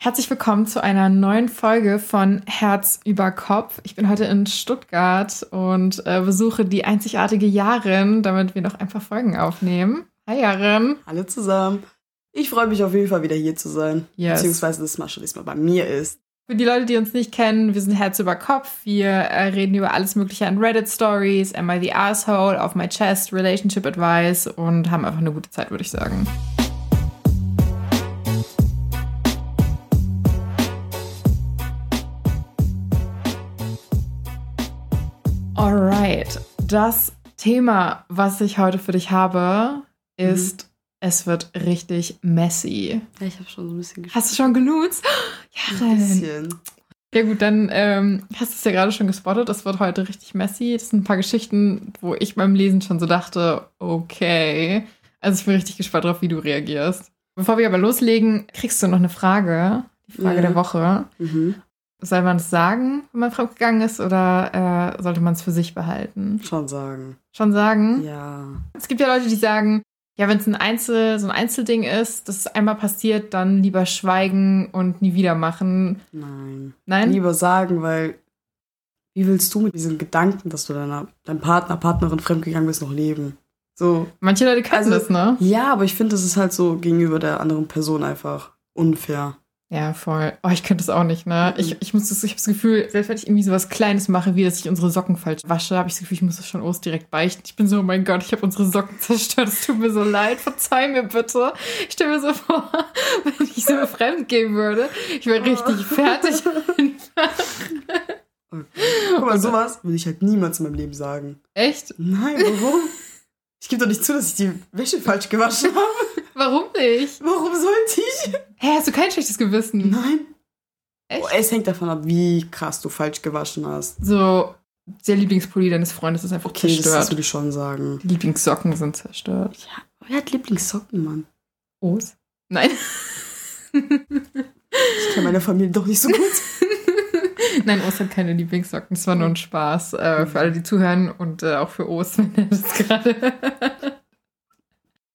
Herzlich willkommen zu einer neuen Folge von Herz über Kopf. Ich bin heute in Stuttgart und äh, besuche die einzigartige Jarin, damit wir noch ein paar Folgen aufnehmen. Hi Jarin. Hallo zusammen. Ich freue mich auf jeden Fall wieder hier zu sein. Yes. Beziehungsweise das mal schon diesmal bei mir ist. Für die Leute, die uns nicht kennen, wir sind Herz über Kopf. Wir äh, reden über alles Mögliche an Reddit-Stories, Am I the Asshole, Off My Chest, Relationship Advice und haben einfach eine gute Zeit, würde ich sagen. Das Thema, was ich heute für dich habe, ist, mhm. es wird richtig messy. Ja, ich habe schon so ein bisschen geschaut. Hast du schon genutzt? Ja, ein bisschen. Ja gut, dann ähm, hast du es ja gerade schon gespottet. Es wird heute richtig messy. Das sind ein paar Geschichten, wo ich beim Lesen schon so dachte, okay. Also ich bin richtig gespannt darauf, wie du reagierst. Bevor wir aber loslegen, kriegst du noch eine Frage. Die Frage ja. der Woche. Mhm. Soll man es sagen, wenn man fremdgegangen ist, oder äh, sollte man es für sich behalten? Schon sagen. Schon sagen? Ja. Es gibt ja Leute, die sagen, ja, wenn es ein Einzel, so ein Einzelding ist, das einmal passiert, dann lieber schweigen und nie wieder machen. Nein. Nein? Lieber sagen, weil wie willst du mit diesen Gedanken, dass du deiner, deinem Partner, Partnerin fremdgegangen bist, noch leben? So. Manche Leute können also, das, ne? Ja, aber ich finde, das ist halt so gegenüber der anderen Person einfach unfair. Ja, voll. Oh, ich könnte es auch nicht, ne? Ich, ich muss das, ich habe das Gefühl, selbst wenn ich irgendwie so was Kleines mache, wie dass ich unsere Socken falsch wasche, habe ich das Gefühl, ich muss das schon Ost direkt beichten. Ich bin so, oh mein Gott, ich habe unsere Socken zerstört. Es tut mir so leid. Verzeih mir bitte. Ich stelle mir so vor, wenn ich so fremd gehen würde, ich wäre richtig oh. fertig einfach. Okay. Guck mal, sowas würde ich halt niemals in meinem Leben sagen. Echt? Nein, warum? Ich gebe doch nicht zu, dass ich die Wäsche falsch gewaschen habe. Warum nicht? Warum sollte ich? Hä, hast du kein schlechtes Gewissen? Nein. Echt? Oh, es hängt davon ab, wie krass du falsch gewaschen hast. So, der Lieblingspulli deines Freundes ist einfach okay, zerstört. das würde ich schon sagen. Die Lieblingssocken sind zerstört. Ja, wer hat Lieblingssocken, Mann? Os? Nein. ich kenne meine Familie doch nicht so gut. Nein, Os hat keine Lieblingssocken. Das war nur ein Spaß äh, für alle, die zuhören und äh, auch für Os, wenn er das gerade.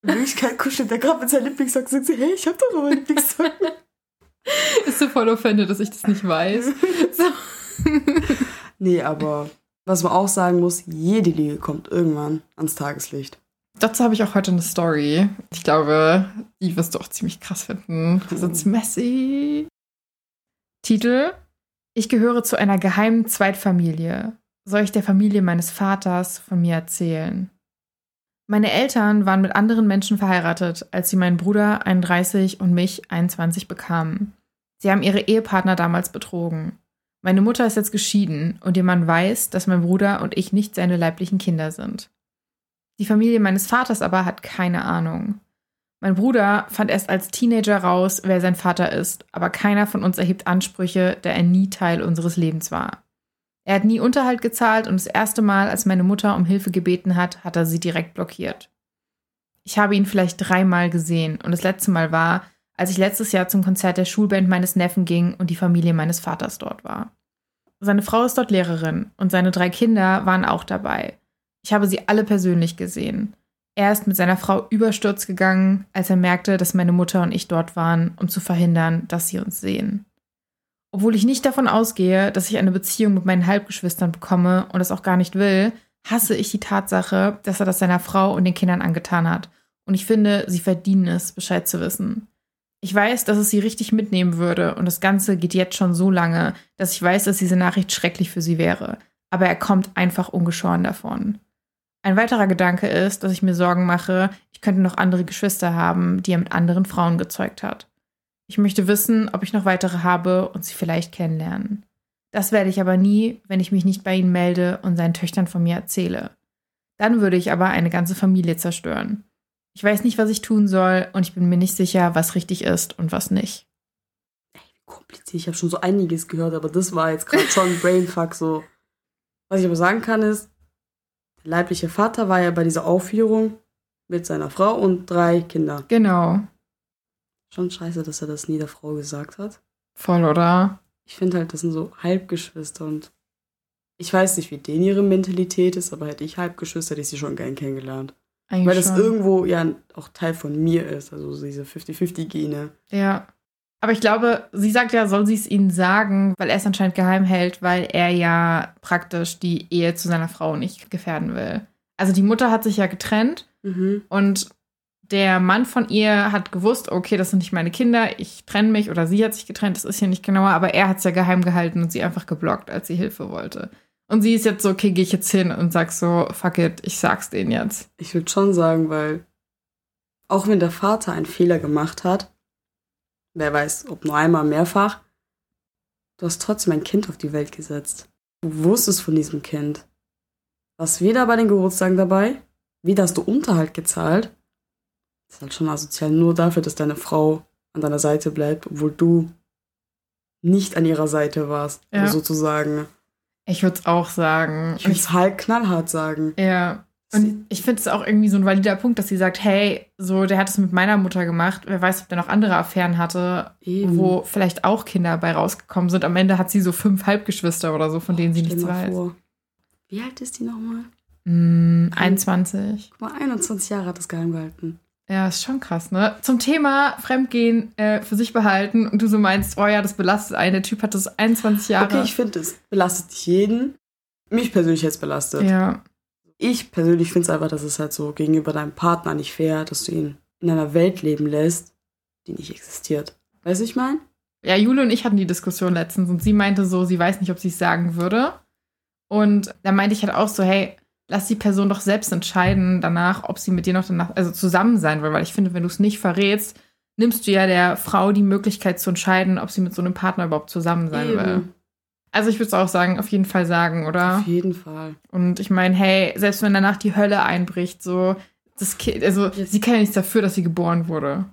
In Wirklichkeit kuschelt der gerade mit seinen Lieblingssocken und sagt so, hey, ich hab doch noch meine Lieblingssocken. Ist so voll offended, dass ich das nicht weiß. So. nee, aber was man auch sagen muss, jede Liebe kommt irgendwann ans Tageslicht. Dazu habe ich auch heute eine Story. Ich glaube, die wirst du auch ziemlich krass finden. Das ist messy. Titel: Ich gehöre zu einer geheimen Zweitfamilie. Soll ich der Familie meines Vaters von mir erzählen? Meine Eltern waren mit anderen Menschen verheiratet, als sie meinen Bruder 31 und mich 21 bekamen. Sie haben ihre Ehepartner damals betrogen. Meine Mutter ist jetzt geschieden und ihr Mann weiß, dass mein Bruder und ich nicht seine leiblichen Kinder sind. Die Familie meines Vaters aber hat keine Ahnung. Mein Bruder fand erst als Teenager raus, wer sein Vater ist, aber keiner von uns erhebt Ansprüche, da er nie Teil unseres Lebens war. Er hat nie Unterhalt gezahlt und das erste Mal, als meine Mutter um Hilfe gebeten hat, hat er sie direkt blockiert. Ich habe ihn vielleicht dreimal gesehen und das letzte Mal war, als ich letztes Jahr zum Konzert der Schulband meines Neffen ging und die Familie meines Vaters dort war. Seine Frau ist dort Lehrerin und seine drei Kinder waren auch dabei. Ich habe sie alle persönlich gesehen. Er ist mit seiner Frau überstürzt gegangen, als er merkte, dass meine Mutter und ich dort waren, um zu verhindern, dass sie uns sehen. Obwohl ich nicht davon ausgehe, dass ich eine Beziehung mit meinen Halbgeschwistern bekomme und es auch gar nicht will, hasse ich die Tatsache, dass er das seiner Frau und den Kindern angetan hat. Und ich finde, sie verdienen es, Bescheid zu wissen. Ich weiß, dass es sie richtig mitnehmen würde und das Ganze geht jetzt schon so lange, dass ich weiß, dass diese Nachricht schrecklich für sie wäre. Aber er kommt einfach ungeschoren davon. Ein weiterer Gedanke ist, dass ich mir Sorgen mache, ich könnte noch andere Geschwister haben, die er mit anderen Frauen gezeugt hat. Ich möchte wissen, ob ich noch weitere habe und sie vielleicht kennenlernen. Das werde ich aber nie, wenn ich mich nicht bei ihnen melde und seinen Töchtern von mir erzähle. Dann würde ich aber eine ganze Familie zerstören. Ich weiß nicht, was ich tun soll und ich bin mir nicht sicher, was richtig ist und was nicht. Ey, kompliziert. Ich habe schon so einiges gehört, aber das war jetzt gerade schon Brainfuck so. Was ich aber sagen kann ist, der leibliche Vater war ja bei dieser Aufführung mit seiner Frau und drei Kindern. Genau. Schon scheiße, dass er das nie der Frau gesagt hat. Voll, oder? Ich finde halt, das sind so Halbgeschwister und ich weiß nicht, wie denen ihre Mentalität ist, aber hätte ich Halbgeschwister, hätte ich sie schon gern kennengelernt. Eigentlich Weil das schon. irgendwo ja auch Teil von mir ist, also diese 50-50-Gene. Ja. Aber ich glaube, sie sagt ja, soll sie es ihnen sagen, weil er es anscheinend geheim hält, weil er ja praktisch die Ehe zu seiner Frau nicht gefährden will. Also die Mutter hat sich ja getrennt Mhm. und der Mann von ihr hat gewusst, okay, das sind nicht meine Kinder, ich trenne mich oder sie hat sich getrennt, das ist hier nicht genauer, aber er hat es ja geheim gehalten und sie einfach geblockt, als sie Hilfe wollte. Und sie ist jetzt so, okay, gehe ich jetzt hin und sag so, fuck it, ich sag's denen jetzt. Ich würde schon sagen, weil auch wenn der Vater einen Fehler gemacht hat, wer weiß, ob nur einmal, mehrfach, du hast trotzdem ein Kind auf die Welt gesetzt. Du wusstest von diesem Kind. Warst weder bei den Geburtstagen dabei, weder hast du Unterhalt gezahlt. Das ist halt schon asozial, nur dafür, dass deine Frau an deiner Seite bleibt, obwohl du nicht an ihrer Seite warst, Ja. sozusagen. Ich würde es auch sagen. Ich würde es halt knallhart sagen. Ja. Und ich finde es auch irgendwie so ein valider Punkt, dass sie sagt, hey, so, der hat es mit meiner Mutter gemacht. Wer weiß, ob der noch andere Affären hatte, Eben. wo vielleicht auch Kinder bei rausgekommen sind. Am Ende hat sie so fünf Halbgeschwister oder so, von denen sie nichts weiß. vor. Wie alt ist die nochmal? Mm, 21. Guck mal, 21 Jahre hat das geheim gehalten. Ja, ist schon krass, ne? Zum Thema Fremdgehen äh, für sich behalten und du so meinst, oh ja, das belastet einen. Der Typ hat das 21 Jahre. Okay, ich finde, es belastet jeden. Mich persönlich jetzt belastet. ja. Ich persönlich finde es einfach, dass es halt so gegenüber deinem Partner nicht fair, dass du ihn in einer Welt leben lässt, die nicht existiert. Weißt du, ich meine? Ja, Jule und ich hatten die Diskussion letztens und sie meinte so, sie weiß nicht, ob sie es sagen würde. Und da meinte ich halt auch so, hey, lass die Person doch selbst entscheiden danach, ob sie mit dir noch danach, also zusammen sein will, weil ich finde, wenn du es nicht verrätst, nimmst du ja der Frau die Möglichkeit zu entscheiden, ob sie mit so einem Partner überhaupt zusammen sein will. Also ich würde es auch sagen, auf jeden Fall sagen, oder? Auf jeden Fall. Und ich meine, hey, selbst wenn danach die Hölle einbricht, so, das Kind, also sie kann ja nichts dafür, dass sie geboren wurde.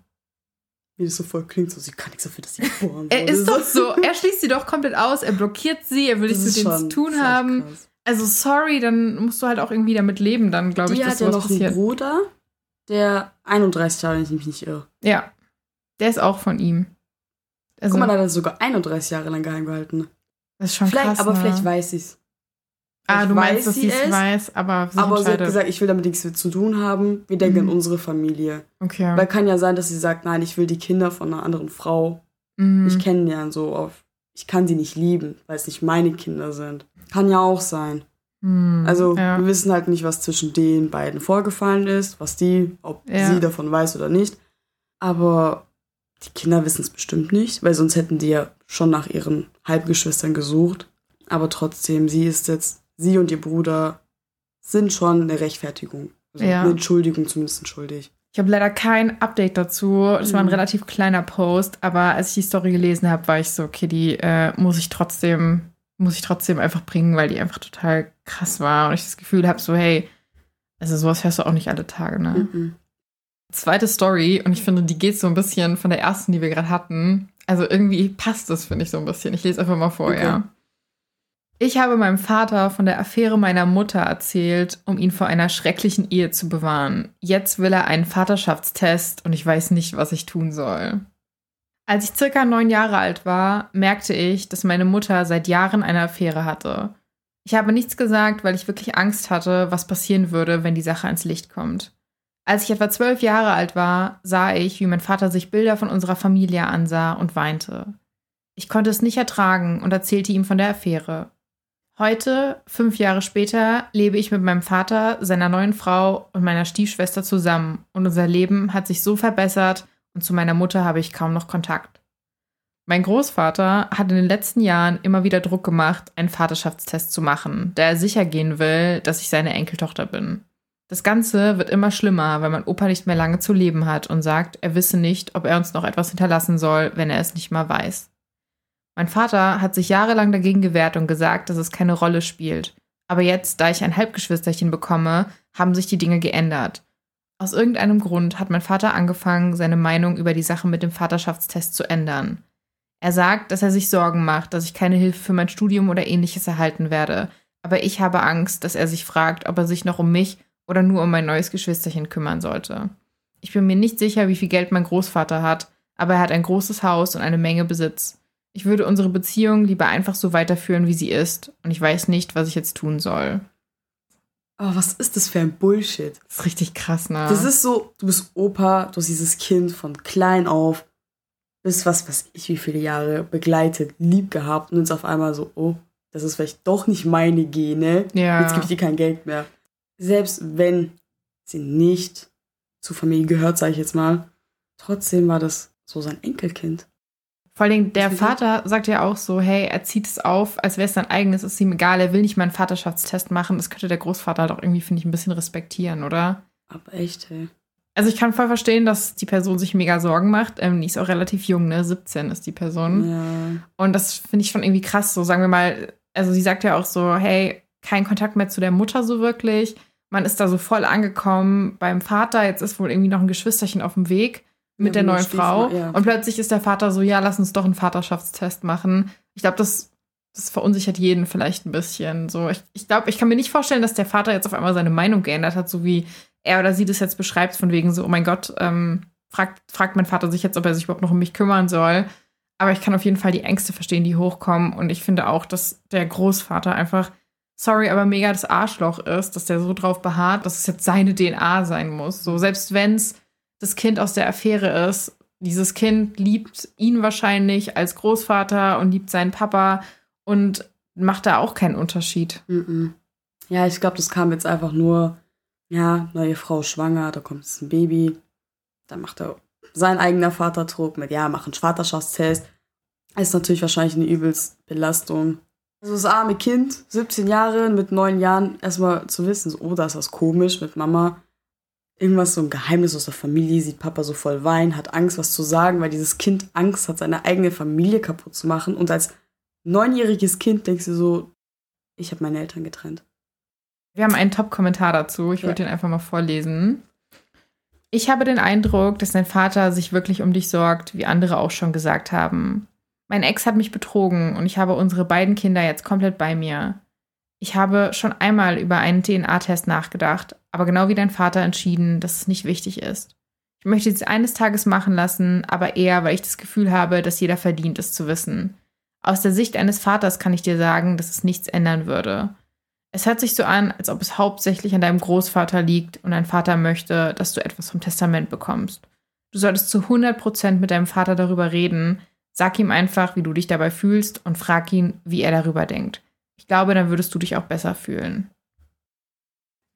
Wie das so voll klingt, so sie kann nichts dafür, dass sie geboren Er wurde. ist doch so, er schließt sie doch komplett aus, er blockiert sie, er will nichts mit denen zu tun haben. krass. Also sorry, dann musst du halt auch irgendwie damit leben, dann glaube ich, Die dass hat ja sowas noch einen passiert. Bruder, der 31 Jahre, wenn ich mich nicht irre. Ja, der ist auch von ihm. Also, Guck mal, da hat er sogar 31 Jahre lang geheim gehalten. das ist schon Vielleicht, krass, aber ne? vielleicht weiß sie es. Ah, du meinst, dass weiß sie es weiß, aber sie Aber sie hat gesagt, ich will damit nichts zu tun haben. Wir denken Mhm. an unsere Familie. okay. Weil kann ja sein, dass sie sagt, nein, ich will die Kinder von einer anderen Frau Mhm. nicht kennenlernen, so auf. Ich kann sie nicht lieben, weil es nicht meine Kinder sind. Kann ja auch sein. Mhm. Also ja. wir wissen halt nicht, was zwischen den beiden vorgefallen ist, was die, ob Ja. sie davon weiß oder nicht. Aber die Kinder wissen es bestimmt nicht, weil sonst hätten die ja schon nach ihren Halbgeschwistern gesucht. Aber trotzdem, sie ist jetzt, sie und ihr Bruder sind schon eine Rechtfertigung. Also Ja. eine Entschuldigung zumindest schuldig. Ich habe leider kein Update dazu. Das war ein Mhm. relativ kleiner Post, aber als ich die Story gelesen habe, war ich so, okay, die äh, muss ich trotzdem, muss ich trotzdem einfach bringen, weil die einfach total krass war. Und ich das Gefühl habe, so, hey, also sowas hörst du auch nicht alle Tage, ne? Mhm. Zweite Story, und ich finde, die geht so ein bisschen von der ersten, die wir gerade hatten. Also irgendwie passt das, finde ich, so ein bisschen. Ich lese einfach mal vor, Okay. ja. Ich habe meinem Vater von der Affäre meiner Mutter erzählt, um ihn vor einer schrecklichen Ehe zu bewahren. Jetzt will er einen Vaterschaftstest und ich weiß nicht, was ich tun soll. Als ich circa neun Jahre alt war, merkte ich, dass meine Mutter seit Jahren eine Affäre hatte. Ich habe nichts gesagt, weil ich wirklich Angst hatte, was passieren würde, wenn die Sache ans Licht kommt. Als ich etwa zwölf Jahre alt war, sah ich, wie mein Vater sich Bilder von unserer Familie ansah und weinte. Ich konnte es nicht ertragen und erzählte ihm von der Affäre. Heute, fünf Jahre später, lebe ich mit meinem Vater, seiner neuen Frau und meiner Stiefschwester zusammen und unser Leben hat sich so verbessert und zu meiner Mutter habe ich kaum noch Kontakt. Mein Großvater hat in den letzten Jahren immer wieder Druck gemacht, einen Vaterschaftstest zu machen, da er sicher gehen will, dass ich seine Enkeltochter bin. Das Ganze wird immer schlimmer, weil mein Opa nicht mehr lange zu leben hat und sagt, er wisse nicht, ob er uns noch etwas hinterlassen soll, wenn er es nicht mal weiß. Mein Vater hat sich jahrelang dagegen gewehrt und gesagt, dass es keine Rolle spielt. Aber jetzt, da ich ein Halbgeschwisterchen bekomme, haben sich die Dinge geändert. Aus irgendeinem Grund hat mein Vater angefangen, seine Meinung über die Sache mit dem Vaterschaftstest zu ändern. Er sagt, dass er sich Sorgen macht, dass ich keine Hilfe für mein Studium oder ähnliches erhalten werde. Aber ich habe Angst, dass er sich fragt, ob er sich noch um mich oder nur um mein neues Geschwisterchen kümmern sollte. Ich bin mir nicht sicher, wie viel Geld mein Großvater hat, aber er hat ein großes Haus und eine Menge Besitz. Ich würde unsere Beziehung lieber einfach so weiterführen, wie sie ist, und ich weiß nicht, was ich jetzt tun soll. Aber was ist das für ein Bullshit? Das ist richtig krass, ne? Das ist so, du bist Opa, du hast dieses Kind von klein auf bis was weiß ich wie viele Jahre begleitet, lieb gehabt und uns auf einmal so, oh, das ist vielleicht doch nicht meine Gene. Ja. Jetzt gebe ich dir kein Geld mehr. Selbst wenn sie nicht zur Familie gehört, sage ich jetzt mal, trotzdem war das so sein Enkelkind. Vor allem der. Vater sagt ja auch so, hey, er zieht es auf, als wäre es sein eigenes, ist ihm egal, er will nicht mal einen Vaterschaftstest machen. Das könnte der Großvater halt auch irgendwie, finde ich, ein bisschen respektieren, oder? Aber echt, hey. Also ich kann voll verstehen, dass die Person sich mega Sorgen macht. Ähm, die ist auch relativ jung, ne? 17 ist die Person. Ja. Und das finde ich schon irgendwie krass. So sagen wir mal, also sie sagt ja auch so, hey, kein Kontakt mehr zu der Mutter so wirklich. Man ist da so voll angekommen beim Vater. Jetzt ist wohl irgendwie noch ein Geschwisterchen auf dem Weg mit Ja, der neuen Frau. ja. Und plötzlich ist der Vater so, ja, lass uns doch einen Vaterschaftstest machen. Ich glaube, das, das verunsichert jeden vielleicht ein bisschen. So, ich, ich glaube, ich kann mir nicht vorstellen, dass der Vater jetzt auf einmal seine Meinung geändert hat, so wie er oder sie das jetzt beschreibt, von wegen so, oh mein Gott, ähm, fragt, fragt mein Vater sich jetzt, ob er sich überhaupt noch um mich kümmern soll. Aber ich kann auf jeden Fall die Ängste verstehen, die hochkommen. Und ich finde auch, dass der Großvater einfach, sorry, aber mega das Arschloch ist, dass der so drauf beharrt, dass es jetzt seine DNA sein muss. So, selbst wenn es das Kind aus der Affäre ist, dieses Kind liebt ihn wahrscheinlich als Großvater und liebt seinen Papa und macht da auch keinen Unterschied. Mhm. Ja, ich glaube, das kam jetzt einfach nur, ja, neue Frau schwanger, da kommt jetzt ein Baby. Dann macht er sein eigener Vaterdruck mit, ja, mach einen Vaterschaftstest. Ist natürlich wahrscheinlich eine übelst Belastung. Also das arme Kind, 17 Jahre, mit neun Jahren, erstmal zu wissen, so, oh, da ist was komisch mit Mama. Irgendwas, so ein Geheimnis aus der Familie, sieht Papa so voll weinen, hat Angst, was zu sagen, weil dieses Kind Angst hat, seine eigene Familie kaputt zu machen. Und als neunjähriges Kind denkst du so, ich habe meine Eltern getrennt. Wir haben einen Top-Kommentar dazu. Ich Ja. würde den einfach mal vorlesen. Ich habe den Eindruck, dass dein Vater sich wirklich um dich sorgt, wie andere auch schon gesagt haben. Mein Ex hat mich betrogen und ich habe unsere beiden Kinder jetzt komplett bei mir. Ich habe schon einmal über einen DNA-Test nachgedacht, aber genau wie dein Vater entschieden, dass es nicht wichtig ist. Ich möchte es eines Tages machen lassen, aber eher, weil ich das Gefühl habe, dass jeder verdient, es zu wissen. Aus der Sicht eines Vaters kann ich dir sagen, dass es nichts ändern würde. Es hört sich so an, als ob es hauptsächlich an deinem Großvater liegt und dein Vater möchte, dass du etwas vom Testament bekommst. Du solltest zu 100% mit deinem Vater darüber reden. Sag ihm einfach, wie du dich dabei fühlst und frag ihn, wie er darüber denkt. Ich glaube, dann würdest du dich auch besser fühlen.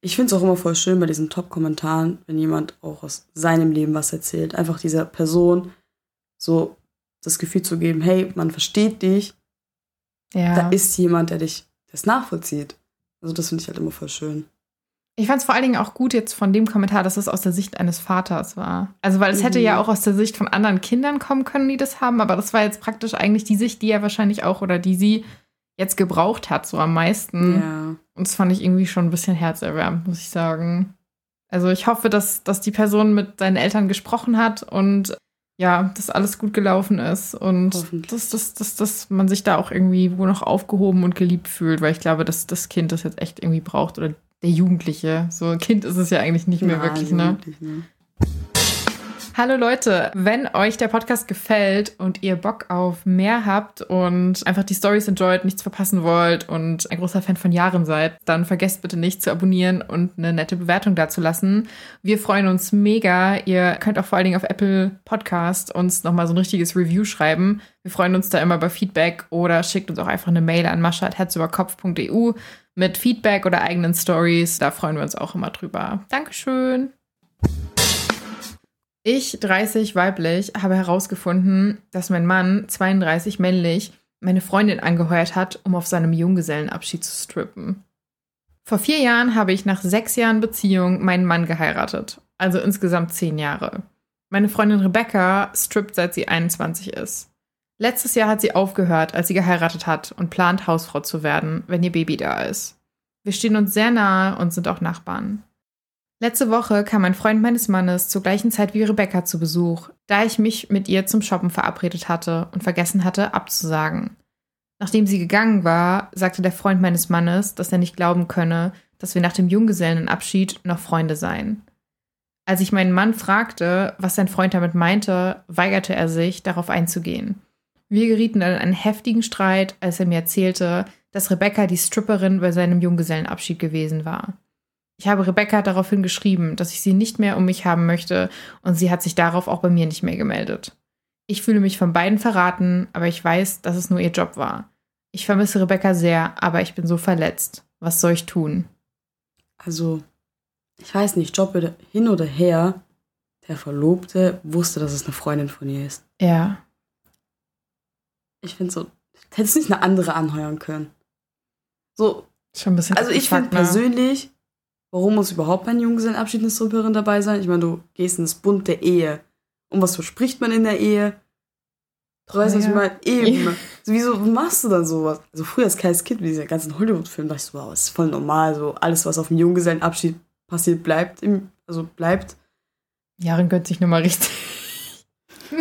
Ich finde es auch immer voll schön bei diesen Top-Kommentaren, wenn jemand auch aus seinem Leben was erzählt. Einfach dieser Person so das Gefühl zu geben, hey, man versteht dich, Ja. da ist jemand, der dich das nachvollzieht. Also das finde ich halt immer voll schön. Ich fand es vor allen Dingen auch gut jetzt von dem Kommentar, dass es aus der Sicht eines Vaters war. Also, weil es hätte Mhm. ja auch aus der Sicht von anderen Kindern kommen können, die das haben, aber das war jetzt praktisch eigentlich die Sicht, die er wahrscheinlich auch oder die sie jetzt gebraucht hat, so am meisten. Ja. Und das fand ich irgendwie schon ein bisschen herzerwärmend, muss ich sagen. Also ich hoffe, dass, dass die Person mit seinen Eltern gesprochen hat und ja, dass alles gut gelaufen ist und dass, dass, dass, dass man sich da auch irgendwie wo noch aufgehoben und geliebt fühlt, weil ich glaube, dass das Kind das jetzt echt irgendwie braucht oder der Jugendliche. So ein Kind ist es ja eigentlich nicht mehr Nein, wirklich, ne? wirklich, ne? Hallo Leute, wenn euch der Podcast gefällt und ihr Bock auf mehr habt und einfach die Stories enjoyt, nichts verpassen wollt und ein großer Fan von Jahren seid, dann vergesst bitte nicht zu abonnieren und eine nette Bewertung dazulassen. Wir freuen uns mega. Ihr könnt auch vor allen Dingen auf Apple Podcast uns nochmal so ein richtiges Review schreiben. Wir freuen uns da immer über Feedback oder schickt uns auch einfach eine Mail an mascha.herzüberkopf.eu mit Feedback oder eigenen Stories. Da freuen wir uns auch immer drüber. Dankeschön. Ich, 30 weiblich, habe herausgefunden, dass mein Mann, 32 männlich, meine Freundin angeheuert hat, um auf seinem Junggesellenabschied zu strippen. Vor vier Jahren habe ich nach sechs Jahren Beziehung meinen Mann geheiratet, also insgesamt zehn Jahre. Meine Freundin Rebecca strippt seit sie 21 ist. Letztes Jahr hat sie aufgehört, als sie geheiratet hat und plant, Hausfrau zu werden, wenn ihr Baby da ist. Wir stehen uns sehr nahe und sind auch Nachbarn. Letzte Woche kam ein Freund meines Mannes zur gleichen Zeit wie Rebecca zu Besuch, da ich mich mit ihr zum Shoppen verabredet hatte und vergessen hatte, abzusagen. Nachdem sie gegangen war, sagte der Freund meines Mannes, dass er nicht glauben könne, dass wir nach dem Junggesellenabschied noch Freunde seien. Als ich meinen Mann fragte, was sein Freund damit meinte, weigerte er sich, darauf einzugehen. Wir gerieten dann in einen heftigen Streit, als er mir erzählte, dass Rebecca die Stripperin bei seinem Junggesellenabschied gewesen war. Ich habe Rebecca daraufhin geschrieben, dass ich sie nicht mehr um mich haben möchte und sie hat sich darauf auch bei mir nicht mehr gemeldet. Ich fühle mich von beiden verraten, aber ich weiß, dass es nur ihr Job war. Ich vermisse Rebecca sehr, aber ich bin so verletzt. Was soll ich tun? Also, ich weiß nicht, Job hin oder her, der Verlobte wusste, dass es eine Freundin von ihr ist. Ja. Ich finde so, hättest du nicht eine andere anheuern können. So, Schon ein bisschen. also ich finde persönlich, warum muss überhaupt beim Junggesellenabschied eine Stripperin dabei sein? Ich meine, du gehst ins Bund der Ehe. Und was verspricht man in der Ehe? Was ich Treue. meine? Eben. So, wieso machst du dann sowas? Also früher als kleines Kind, wie diese ganzen Hollywood-Filme, dachte ich so, wow, das ist voll normal. So alles, was auf dem Junggesellenabschied passiert, bleibt im, also bleibt. Jaren gönnt sich nochmal richtig.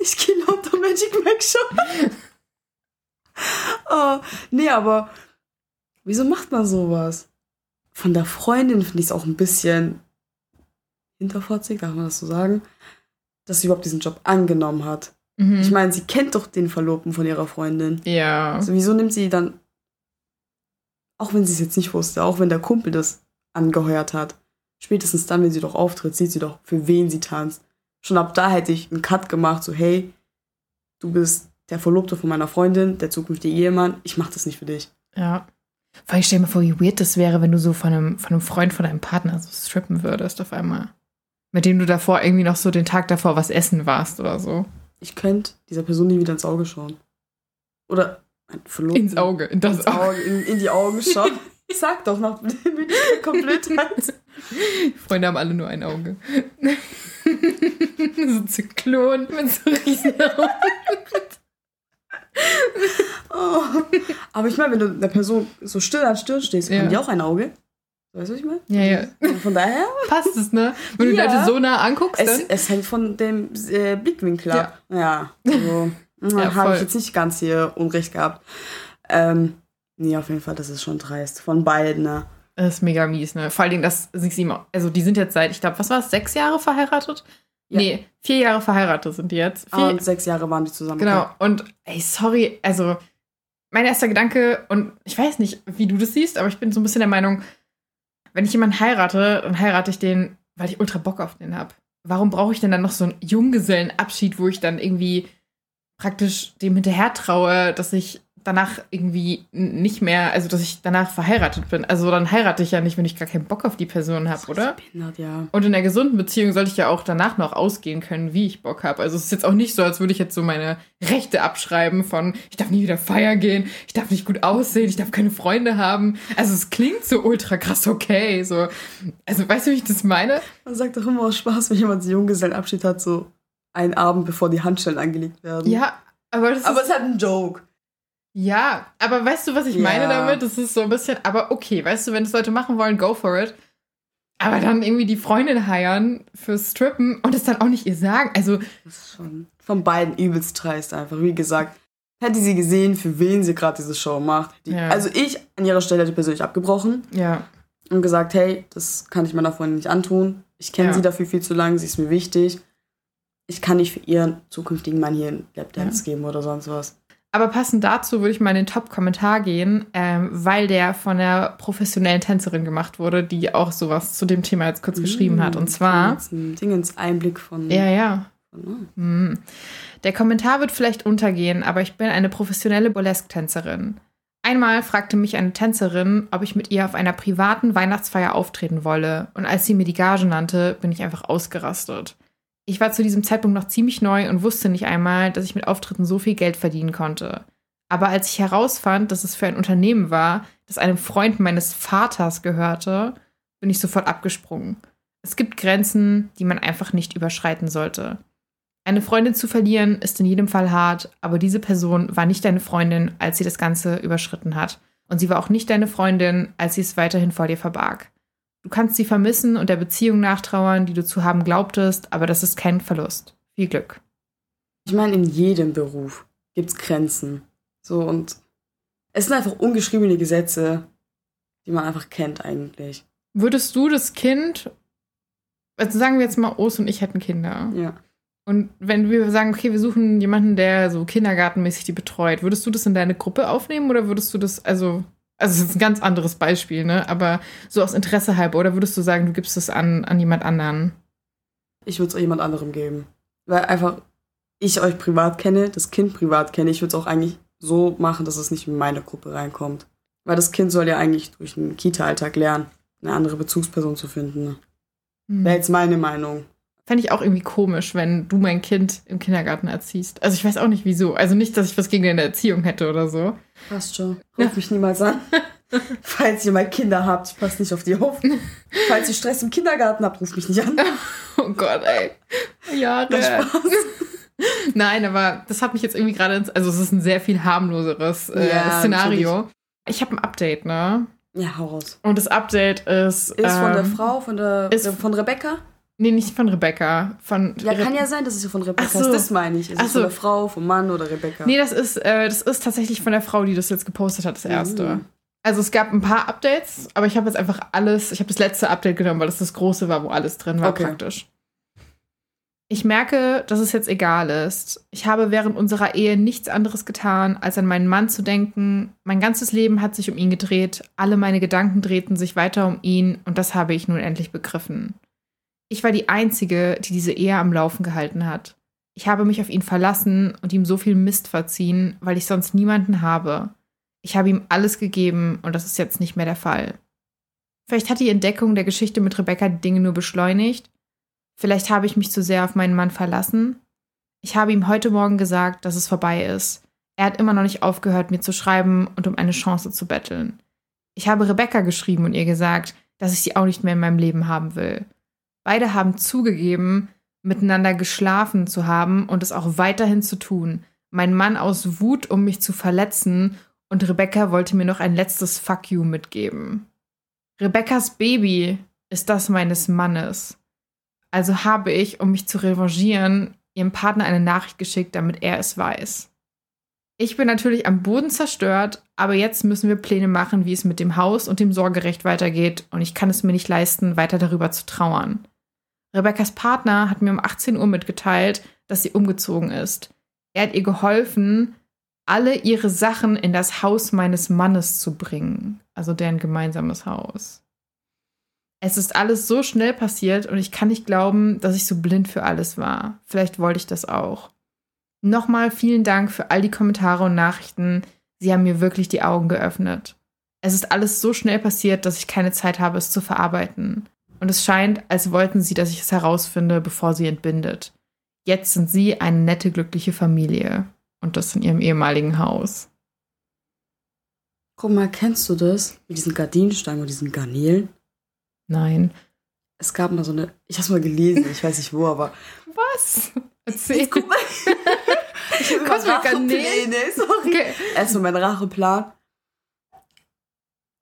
Ich gehe lauter Magic Mike schon. oh, nee, aber wieso macht man sowas? Von der Freundin finde ich es auch ein bisschen hinterfotzig, darf man das so sagen, dass sie überhaupt diesen Job angenommen hat. Mhm. Ich meine, sie kennt doch den Verlobten von ihrer Freundin. ja. Also wieso nimmt sie dann, auch wenn sie es jetzt nicht wusste, auch wenn der Kumpel das angeheuert hat, spätestens dann, wenn sie doch auftritt, sieht sie doch, für wen sie tanzt. Schon ab da hätte ich einen Cut gemacht, so hey, du bist der Verlobte von meiner Freundin, der zukünftige Ehemann, ich mach das nicht für dich. Ja. Vor allem stell dir mal vor, wie weird das wäre, wenn du so von einem, von einem Freund von deinem Partner so strippen würdest auf einmal. Mit dem du davor irgendwie noch so den Tag davor was essen warst oder so. Ich könnte dieser Person nie wieder ins Auge schauen. Oder mein Verlobten. Ins Auge, in das ins Auge. In, in die Augen schauen. Sag doch noch mit der Komplettheit. Freunde haben alle nur ein Auge. so Zyklon mit so riesen Augen. Oh. Aber ich meine, wenn du einer Person so still an Stirn stehst, Ja. haben die auch ein Auge. Weißt du, was ich meine? Ja, ja. Von daher, Passt es, ne? Wenn du Ja. Leute so nah anguckst, es, es hängt von dem äh, Blickwinkel ab. Ja. also Ja, habe ich jetzt nicht ganz hier Unrecht gehabt. Ähm, nee, auf jeden Fall, das ist schon dreist. Von beiden, ne? Das ist mega mies, ne? Vor allen Dingen, dass sie sie immer. Also, die sind jetzt seit, ich glaube, was war es, sechs Jahre verheiratet? Ja. Nee, vier Jahre verheiratet sind die jetzt. Vier, Und sechs Jahre waren die zusammen. Genau. Und ey, sorry, also mein erster Gedanke, und ich weiß nicht, wie du das siehst, aber ich bin so ein bisschen der Meinung, wenn ich jemanden heirate, dann heirate ich den, weil ich ultra Bock auf den habe. Warum brauche ich denn dann noch so einen Junggesellenabschied, wo ich dann irgendwie praktisch dem hinterher traue, dass ich danach irgendwie nicht mehr, also dass ich danach verheiratet bin. Also dann heirate ich ja nicht, wenn ich gar keinen Bock auf die Person habe, oder? Behindert, ja. Und in einer gesunden Beziehung sollte ich ja auch danach noch ausgehen können, wie ich Bock habe. Also es ist jetzt auch nicht so, als würde ich jetzt so meine Rechte abschreiben von, ich darf nie wieder feiern gehen, ich darf nicht gut aussehen, ich darf keine Freunde haben. Also es klingt so ultra krass okay. So. Also weißt du, wie ich das meine? Man sagt doch immer aus Spaß, wenn jemand einen Junggesellenabschied hat, so einen Abend, bevor die Handschellen angelegt werden. Ja, aber das Aber ist, es hat einen Joke. Ja, aber weißt du, was ich Ja. meine damit? Das ist so ein bisschen, aber okay, weißt du, wenn es Leute machen wollen, go for it. Aber dann irgendwie die Freundin heiern fürs Strippen und es dann auch nicht ihr sagen. Also, Das ist schon von beiden übelst dreist einfach. Wie gesagt, hätte sie gesehen, für wen sie gerade diese Show macht. Die, Ja. Also ich an ihrer Stelle hätte persönlich abgebrochen ja. und gesagt, hey, das kann ich meiner Freundin nicht antun. Ich kenne Ja. sie dafür viel zu lange, sie ist mir wichtig. Ich kann nicht für ihren zukünftigen Mann hier einen Lapdance geben oder sonst was. Aber passend dazu würde ich mal in den Top-Kommentar gehen, ähm, weil der von der professionellen Tänzerin gemacht wurde, die auch sowas zu dem Thema jetzt kurz geschrieben hat. Und zwar. Jetzt ein Ding ins Einblick von. Ja, ja. Hm. Der Kommentar wird vielleicht untergehen, aber ich bin eine professionelle Burlesque-Tänzerin. Einmal fragte mich eine Tänzerin, ob ich mit ihr auf einer privaten Weihnachtsfeier auftreten wolle, und als sie mir die Gage nannte, bin ich einfach ausgerastet. Ich war zu diesem Zeitpunkt noch ziemlich neu und wusste nicht einmal, dass ich mit Auftritten so viel Geld verdienen konnte. Aber als ich herausfand, dass es für ein Unternehmen war, das einem Freund meines Vaters gehörte, bin ich sofort abgesprungen. Es gibt Grenzen, die man einfach nicht überschreiten sollte. Eine Freundin zu verlieren ist in jedem Fall hart, aber diese Person war nicht deine Freundin, als sie das Ganze überschritten hat. Und sie war auch nicht deine Freundin, als sie es weiterhin vor dir verbarg. Du kannst sie vermissen und der Beziehung nachtrauern, die du zu haben glaubtest, aber das ist kein Verlust. Viel Glück. Ich meine, in jedem Beruf gibt es Grenzen. So und es sind einfach ungeschriebene Gesetze, die man einfach kennt eigentlich. Würdest du das Kind, also sagen wir jetzt mal, Os und ich hätten Kinder. Ja. Und wenn wir sagen, okay, wir suchen jemanden, der so kindergartenmäßig die betreut, würdest du das in deine Gruppe aufnehmen oder würdest du das, also, also es ist ein ganz anderes Beispiel, ne? Aber so aus Interesse halber, oder würdest du sagen, du gibst es an, an jemand anderen? Ich würde es jemand anderem geben. Weil einfach, ich euch privat kenne, das Kind privat kenne, ich würde es auch eigentlich so machen, dass es nicht in meine Gruppe reinkommt. Weil das Kind soll ja eigentlich durch den Kita-Alltag lernen, eine andere Bezugsperson zu finden. Ne? Hm. Wäre jetzt meine Meinung. Fände ich auch irgendwie komisch, wenn du mein Kind im Kindergarten erziehst. Also ich weiß auch nicht wieso. Also nicht, dass ich was gegen deine Erziehung hätte oder so. Passt schon. Ruf mich niemals an. Falls ihr mal Kinder habt, ich passe nicht auf die auf. Falls ihr Stress im Kindergarten habt, ruft mich nicht an. Oh Gott, ey. Jahre. Spaß. Nein, aber das hat mich jetzt irgendwie gerade ins. Also es ist ein sehr viel harmloseres äh, Ja, Szenario. Ich habe ein Update, ne? Ja, hau raus. Und das Update ist. Ist von der ähm, Frau, von der ist- von Rebecca? Nee, nicht von Rebecca. Von Ja, Re- kann ja sein, dass es von Rebecca so. ist. Das meine ich. Ist Ach es von so. der Frau, vom Mann oder Rebecca? Nee, das ist, äh, das ist tatsächlich von der Frau, die das jetzt gepostet hat, das erste. Mhm. Also es gab ein paar Updates, aber ich habe jetzt einfach alles, ich habe das letzte Update genommen, weil das das große war, wo alles drin war Okay. praktisch. Ich merke, dass es jetzt egal ist. Ich habe während unserer Ehe nichts anderes getan, als an meinen Mann zu denken. Mein ganzes Leben hat sich um ihn gedreht, alle meine Gedanken drehten sich weiter um ihn und das habe ich nun endlich begriffen. Ich war die Einzige, die diese Ehe am Laufen gehalten hat. Ich habe mich auf ihn verlassen und ihm so viel Mist verziehen, weil ich sonst niemanden habe. Ich habe ihm alles gegeben und das ist jetzt nicht mehr der Fall. Vielleicht hat die Entdeckung der Geschichte mit Rebecca die Dinge nur beschleunigt. Vielleicht habe ich mich zu sehr auf meinen Mann verlassen. Ich habe ihm heute Morgen gesagt, dass es vorbei ist. Er hat immer noch nicht aufgehört, mir zu schreiben und um eine Chance zu betteln. Ich habe Rebecca geschrieben und ihr gesagt, dass ich sie auch nicht mehr in meinem Leben haben will. Beide haben zugegeben, miteinander geschlafen zu haben und es auch weiterhin zu tun. Mein Mann aus Wut, um mich zu verletzen, und Rebecca wollte mir noch ein letztes Fuck you mitgeben. Rebeccas Baby ist das meines Mannes. Also habe ich, um mich zu revanchieren, ihrem Partner eine Nachricht geschickt, damit er es weiß. Ich bin natürlich am Boden zerstört, aber jetzt müssen wir Pläne machen, wie es mit dem Haus und dem Sorgerecht weitergeht, und ich kann es mir nicht leisten, weiter darüber zu trauern. Rebeccas Partner hat mir um 18 Uhr mitgeteilt, dass sie umgezogen ist. Er hat ihr geholfen, alle ihre Sachen in das Haus meines Mannes zu bringen, also deren gemeinsames Haus. Es ist alles so schnell passiert und ich kann nicht glauben, dass ich so blind für alles war. Vielleicht wollte ich das auch. Nochmal vielen Dank für all die Kommentare und Nachrichten. Sie haben mir wirklich die Augen geöffnet. Es ist alles so schnell passiert, dass ich keine Zeit habe, es zu verarbeiten. Und es scheint, als wollten sie, dass ich es herausfinde, bevor sie entbindet. Jetzt sind sie eine nette, glückliche Familie. Und das in ihrem ehemaligen Haus. Guck mal, kennst du das? Mit diesen Gardinenstangen und diesen Garnelen? Nein. Es gab mal so eine, ich hab's mal gelesen, ich weiß nicht wo, aber. Was? Erzähl. Guck mal. ich hab Garnelen? Sorry. Okay. Erstmal mein Racheplan.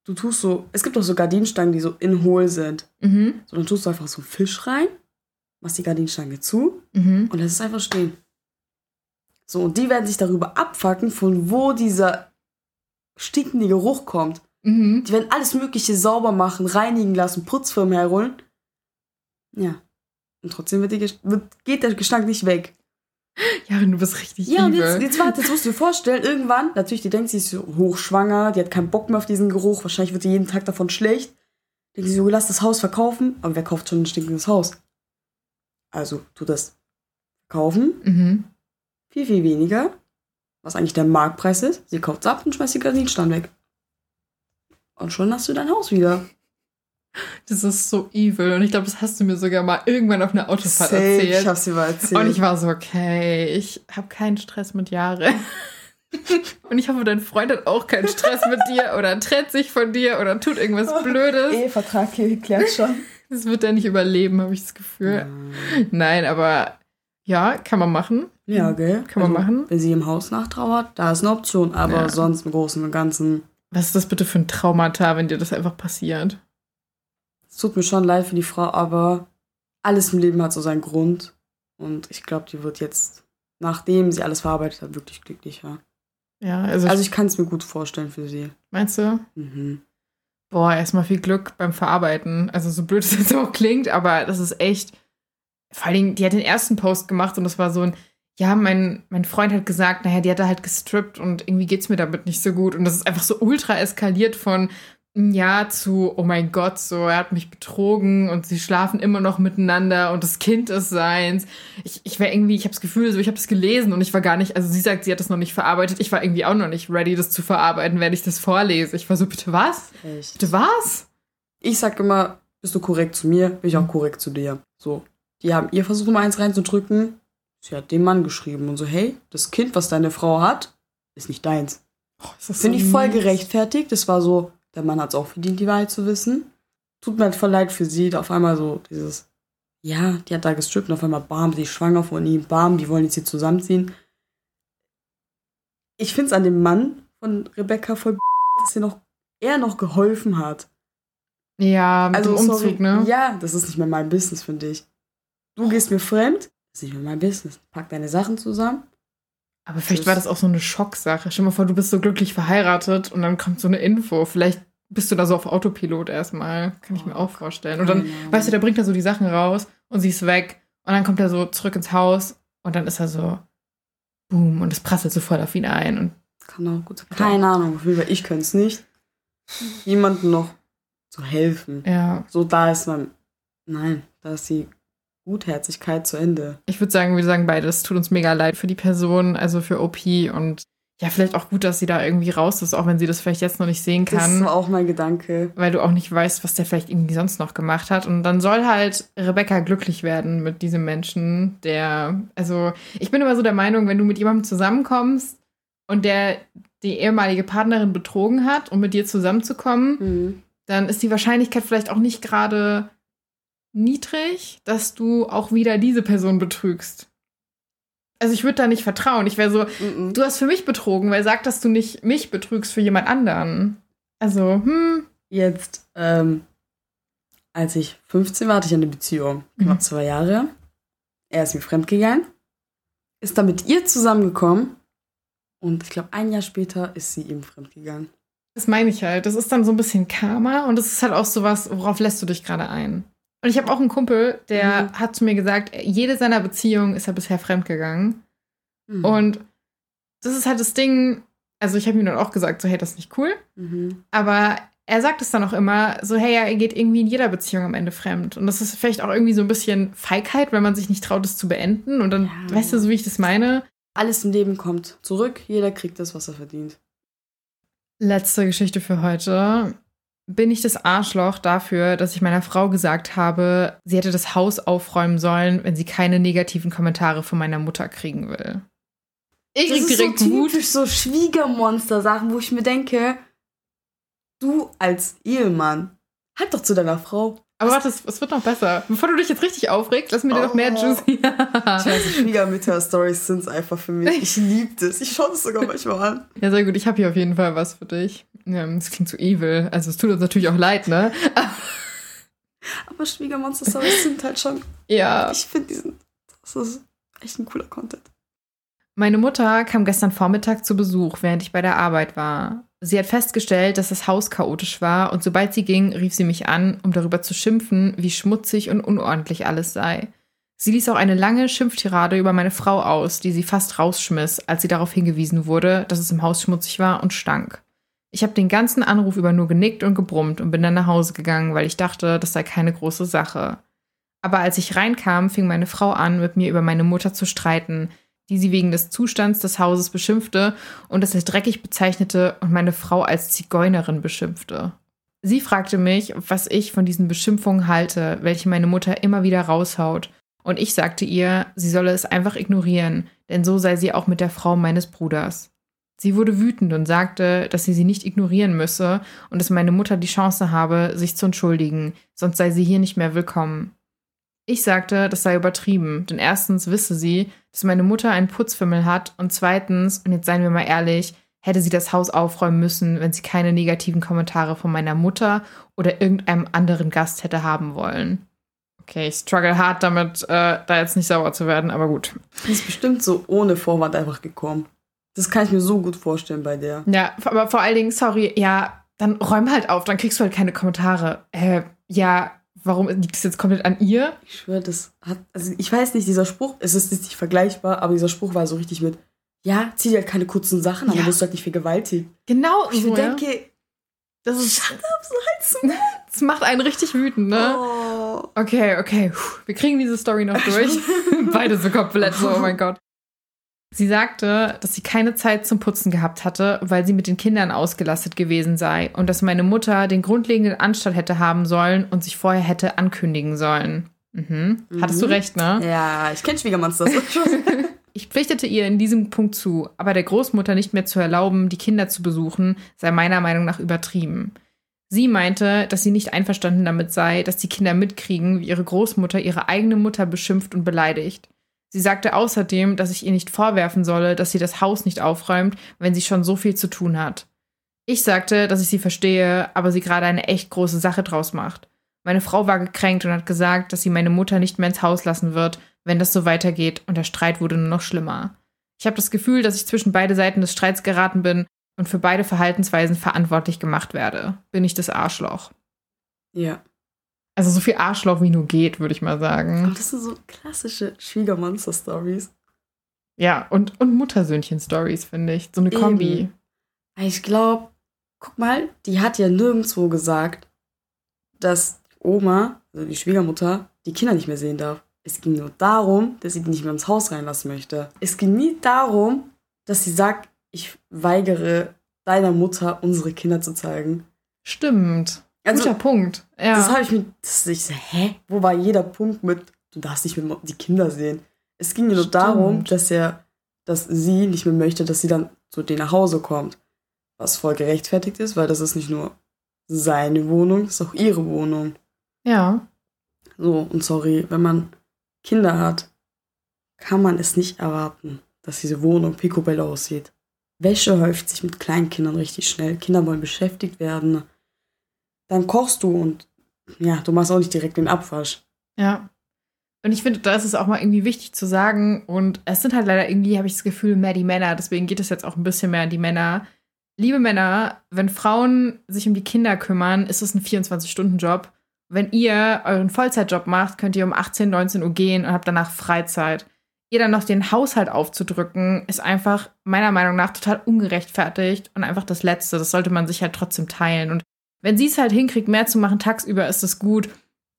Du tust so, es gibt auch so Gardinenstangen, die so in hohl sind. Mhm. So, dann tust du einfach so einen Fisch rein, machst die Gardinenstange zu Mhm. und lässt es einfach stehen. So, und die werden sich darüber abfacken, von wo dieser stinkende Geruch kommt. Mhm. Die werden alles Mögliche sauber machen, reinigen lassen, Putzfirmen herholen. Ja. Und trotzdem wird die, wird, geht der Gestank nicht weg. Jarin, du bist richtig Ja, und übel. jetzt, jetzt warte, jetzt musst du dir vorstellen, irgendwann, natürlich, die denkt, sie ist so hochschwanger, die hat keinen Bock mehr auf diesen Geruch, wahrscheinlich wird die jeden Tag davon schlecht. Denkt sie so, lass das Haus verkaufen, aber wer kauft schon ein stinkendes Haus? Also, tu das kaufen, Mhm. viel, viel weniger, was eigentlich der Marktpreis ist. Sie kauft's ab und schmeißt die Gardinenstand weg. Und schon hast du dein Haus wieder. Das ist so evil. Und ich glaube, das hast du mir sogar mal irgendwann auf einer Autofahrt Safe, erzählt. Ich hab's dir mal erzählt. Und ich war so, okay, ich habe keinen Stress mit Jahre. Und ich hoffe, dein Freund hat auch keinen Stress mit dir oder trennt sich von dir oder tut irgendwas Blödes. Ehevertrag geklärt schon. Das wird er nicht überleben, habe ich das Gefühl. Nein, aber ja, kann man machen. Ja, gell? Kann man machen. Wenn sie im Haus nachtrauert, da ist eine Option. Aber Ja. sonst im Großen und Ganzen. Was ist das bitte für ein Traumata, wenn dir das einfach passiert? Es tut mir schon leid für die Frau, aber alles im Leben hat so seinen Grund. Und ich glaube, die wird jetzt, nachdem sie alles verarbeitet hat, wirklich glücklicher. Ja, also, Also ich kann es mir gut vorstellen für sie. meinst du? Mhm. Boah, erstmal viel Glück beim Verarbeiten. Also so blöd es jetzt auch klingt, aber das ist echt. Vor allen Dingen, die hat den ersten Post gemacht und das war so ein, ja, mein, mein Freund hat gesagt, naja, die hat da halt gestrippt und irgendwie geht's mir damit nicht so gut. Und das ist einfach so ultra eskaliert von, Ja, zu, oh mein Gott, so, er hat mich betrogen und sie schlafen immer noch miteinander und das Kind ist seins. Ich, ich war irgendwie, ich habe das Gefühl, so, ich habe das gelesen und ich war gar nicht, also sie sagt, sie hat das noch nicht verarbeitet. Ich war irgendwie auch noch nicht ready, das zu verarbeiten, wenn ich das vorlese. Ich war so, bitte was? Echt? Bitte was? Ich sag immer, bist du korrekt zu mir, bin ich auch korrekt zu dir. So. Die haben ihr versucht, Nummer eins reinzudrücken. Sie hat dem Mann geschrieben und so, hey, das Kind, was deine Frau hat, ist nicht deins. Oh, Finde so ich voll gerechtfertigt. Das war so, der Mann hat es auch verdient, die Wahrheit zu wissen. Tut mir halt voll leid für sie, da auf einmal so dieses, ja, die hat da gestrippt und auf einmal, bam, sie ist schwanger von ihm, bam, die wollen jetzt hier zusammenziehen. Ich finde es an dem Mann von Rebecca voll, dass er noch, er noch geholfen hat. Ja, mit dem Umzug, Also, sorry, ne? Ja, das ist nicht mehr mein Business, finde ich. Du gehst mir fremd, das ist nicht mehr mein Business. Pack deine Sachen zusammen. Aber vielleicht war das auch so eine Schocksache. Stell dir mal vor, du bist so glücklich verheiratet und dann kommt so eine Info. Vielleicht bist du da so auf Autopilot erstmal. Kann ich mir auch vorstellen. Und dann, Ahnung. weißt du, der bringt da so die Sachen raus und sie ist weg. Und dann kommt er so zurück ins Haus und dann ist er so, boom, und es prasselt so voll auf ihn ein. Und Kann auch gut sein. Keine Ahnung, ich könnte es nicht. Jemandem noch zu helfen. ja, So, da ist man. Nein, da ist die Gutherzigkeit zu Ende. ich würde sagen, wir sagen beide, es tut uns mega leid für die Person, also für OP. Und ja, vielleicht auch gut, dass sie da irgendwie raus ist, auch wenn sie das vielleicht jetzt noch nicht sehen Das kann. war auch mein Gedanke. weil du auch nicht weißt, was der vielleicht irgendwie sonst noch gemacht hat. Und dann soll halt Rebecca glücklich werden mit diesem Menschen, der, also ich bin immer so der Meinung, wenn du mit jemandem zusammenkommst und der die ehemalige Partnerin betrogen hat, um mit dir zusammenzukommen, Mhm. dann ist die Wahrscheinlichkeit vielleicht auch nicht gerade niedrig, dass du auch wieder diese Person betrügst. Also ich würde da nicht vertrauen. Ich wäre so, Mhm. du hast für mich betrogen, weil sag, dass du nicht mich betrügst für jemand anderen. Also, hm, Jetzt, ähm, als ich 15 war, hatte ich eine Beziehung. Knapp Mhm. zwei Jahre. Er ist mir fremdgegangen. Ist dann mit ihr zusammengekommen. Und ich glaube, ein Jahr später ist sie ihm fremdgegangen. Das meine ich halt. Das ist dann so ein bisschen Karma und das ist halt auch sowas, worauf lässt du dich gerade ein? Und ich habe auch einen Kumpel, der Mhm. hat zu mir gesagt, jede seiner Beziehungen ist er bisher fremdgegangen. Mhm. Und das ist halt das Ding, also ich habe ihm dann auch gesagt, so hey, das ist nicht cool. Mhm. Aber er sagt es dann auch immer, so hey, er geht irgendwie in jeder Beziehung am Ende fremd. Und das ist vielleicht auch irgendwie so ein bisschen Feigheit, wenn man sich nicht traut, es zu beenden. Und dann, Ja. weißt du, so wie ich das meine. Alles im Leben kommt zurück. Jeder kriegt das, was er verdient. Letzte Geschichte für heute. Bin ich das Arschloch dafür, dass ich meiner Frau gesagt habe, sie hätte das Haus aufräumen sollen, wenn sie keine negativen Kommentare von meiner Mutter kriegen will? Ich Das krieg ist direkt so Wut. typisch so Schwiegermonster-Sachen, wo ich mir denke, du als Ehemann, halt doch zu deiner Frau. Aber warte, es, wird noch besser. Bevor du dich jetzt richtig aufregst, lass mir dir noch mehr Oh. Juicy. Nicht, Schwiegermütter-Stories sind es einfach für mich. Ich liebe das. Ich schaue das sogar manchmal an. ja, sehr gut. Ich habe hier auf jeden Fall was für dich. Ja, das klingt so evil. Also es tut uns natürlich auch leid, ne? Aber Schwiegermonster-Stories sind halt schon. Ja. Ich finde, die sind. Das ist echt ein cooler Content. Meine Mutter kam gestern Vormittag zu Besuch, während ich bei der Arbeit war. Sie hat festgestellt, dass das Haus chaotisch war und sobald sie ging, rief sie mich an, um darüber zu schimpfen, wie schmutzig und unordentlich alles sei. Sie ließ auch eine lange Schimpftirade über meine Frau aus, die sie fast rausschmiss, als sie darauf hingewiesen wurde, dass es im Haus schmutzig war und stank. Ich habe den ganzen Anruf über nur genickt und gebrummt und bin dann nach Hause gegangen, weil ich dachte, das sei keine große Sache. Aber als ich reinkam, fing meine Frau an, mit mir über meine Mutter zu streiten, die sie wegen des Zustands des Hauses beschimpfte und es als dreckig bezeichnete und meine Frau als Zigeunerin beschimpfte. Sie fragte mich, was ich von diesen Beschimpfungen halte, welche meine Mutter immer wieder raushaut, und ich sagte ihr, sie solle es einfach ignorieren, denn so sei sie auch mit der Frau meines Bruders. Sie wurde wütend und sagte, dass sie sie nicht ignorieren müsse und dass meine Mutter die Chance habe, sich zu entschuldigen, sonst sei sie hier nicht mehr willkommen. Ich sagte, das sei übertrieben, denn erstens wisse sie, dass meine Mutter einen Putzfimmel hat und zweitens, und jetzt seien wir mal ehrlich, hätte sie das Haus aufräumen müssen, wenn sie keine negativen Kommentare von meiner Mutter oder irgendeinem anderen Gast hätte haben wollen. Okay, ich struggle hart damit, äh, da jetzt nicht sauer zu werden, aber gut. Die ist bestimmt so ohne Vorwand einfach gekommen. Das kann ich mir so gut vorstellen bei der. Ja, aber vor allen Dingen, sorry, ja, dann räum halt auf, dann kriegst du halt keine Kommentare. Äh, ja, warum liegt es jetzt komplett an ihr? Ich schwöre, das hat. Also, ich weiß nicht, dieser Spruch, es ist nicht vergleichbar, aber dieser Spruch war so richtig mit: Ja, zieh dir halt keine kurzen Sachen, aber Ja. du wirst halt nicht vergewaltigt. Genau, Ich so, mir ja. denke, Das ist. Shut up, so halt's Das macht einen richtig wütend, ne? Oh. Okay, okay. Wir kriegen diese Story noch durch. Beide so komplett so, oh mein Gott. Sie sagte, dass sie keine Zeit zum Putzen gehabt hatte, weil sie mit den Kindern ausgelastet gewesen sei und dass meine Mutter den grundlegenden Anstand hätte haben sollen und sich vorher hätte ankündigen sollen. Mhm. Hattest du Mhm. recht, ne? Ja, ich kenne Schwiegermonster. Ich pflichtete ihr in diesem Punkt zu, aber der Großmutter nicht mehr zu erlauben, die Kinder zu besuchen, sei meiner Meinung nach übertrieben. Sie meinte, dass sie nicht einverstanden damit sei, dass die Kinder mitkriegen, wie ihre Großmutter ihre eigene Mutter beschimpft und beleidigt. Sie sagte außerdem, dass ich ihr nicht vorwerfen solle, dass sie das Haus nicht aufräumt, wenn sie schon so viel zu tun hat. Ich sagte, dass ich sie verstehe, aber sie gerade eine echt große Sache draus macht. Meine Frau war gekränkt und hat gesagt, dass sie meine Mutter nicht mehr ins Haus lassen wird, wenn das so weitergeht, und der Streit wurde nur noch schlimmer. Ich habe das Gefühl, dass ich zwischen beide Seiten des Streits geraten bin und für beide Verhaltensweisen verantwortlich gemacht werde. Bin ich das Arschloch? ja. Also so viel Arschloch wie nur geht, würde ich mal Aber sagen. das sind so klassische Schwiegermonster-Stories. Ja, und, und Muttersöhnchen-Stories, finde ich. So eine Eben. Kombi. Ich glaube, guck mal, die hat ja nirgendwo gesagt, dass Oma, also die Schwiegermutter, die Kinder nicht mehr sehen darf. Es ging nur darum, dass sie die nicht mehr ins Haus reinlassen möchte. Es ging nie darum, dass sie sagt, ich weigere deiner Mutter, unsere Kinder zu zeigen. Stimmt. Also, Guter Punkt. Ja. das habe ich mir, das, ich so, hä? Wo war jeder Punkt mit, du darfst nicht mehr die Kinder sehen? Es ging ja nur darum, dass er, dass sie nicht mehr möchte, dass sie dann zu denen nach Hause kommt. Was voll gerechtfertigt ist, weil das ist nicht nur seine Wohnung, das ist auch ihre Wohnung. ja. So, und sorry, wenn man Kinder hat, kann man es nicht erwarten, dass diese Wohnung picobello aussieht. Wäsche häuft sich mit Kleinkindern richtig schnell. Kinder wollen beschäftigt werden. Dann kochst du und ja, du machst auch nicht direkt den Abwasch. Ja. Und ich finde, da ist es auch mal irgendwie wichtig zu sagen. Und es sind halt leider irgendwie, habe ich das Gefühl, mehr die Männer. Deswegen geht es jetzt auch ein bisschen mehr an die Männer. Liebe Männer, wenn Frauen sich um die Kinder kümmern, ist es ein 24-Stunden-Job. Wenn ihr euren Vollzeitjob macht, könnt ihr um 18, 19 Uhr gehen und habt danach Freizeit. Ihr dann noch den Haushalt aufzudrücken, ist einfach meiner Meinung nach total ungerechtfertigt und einfach das Letzte. Das sollte man sich halt trotzdem teilen. Und wenn sie es halt hinkriegt, mehr zu machen tagsüber, ist es gut.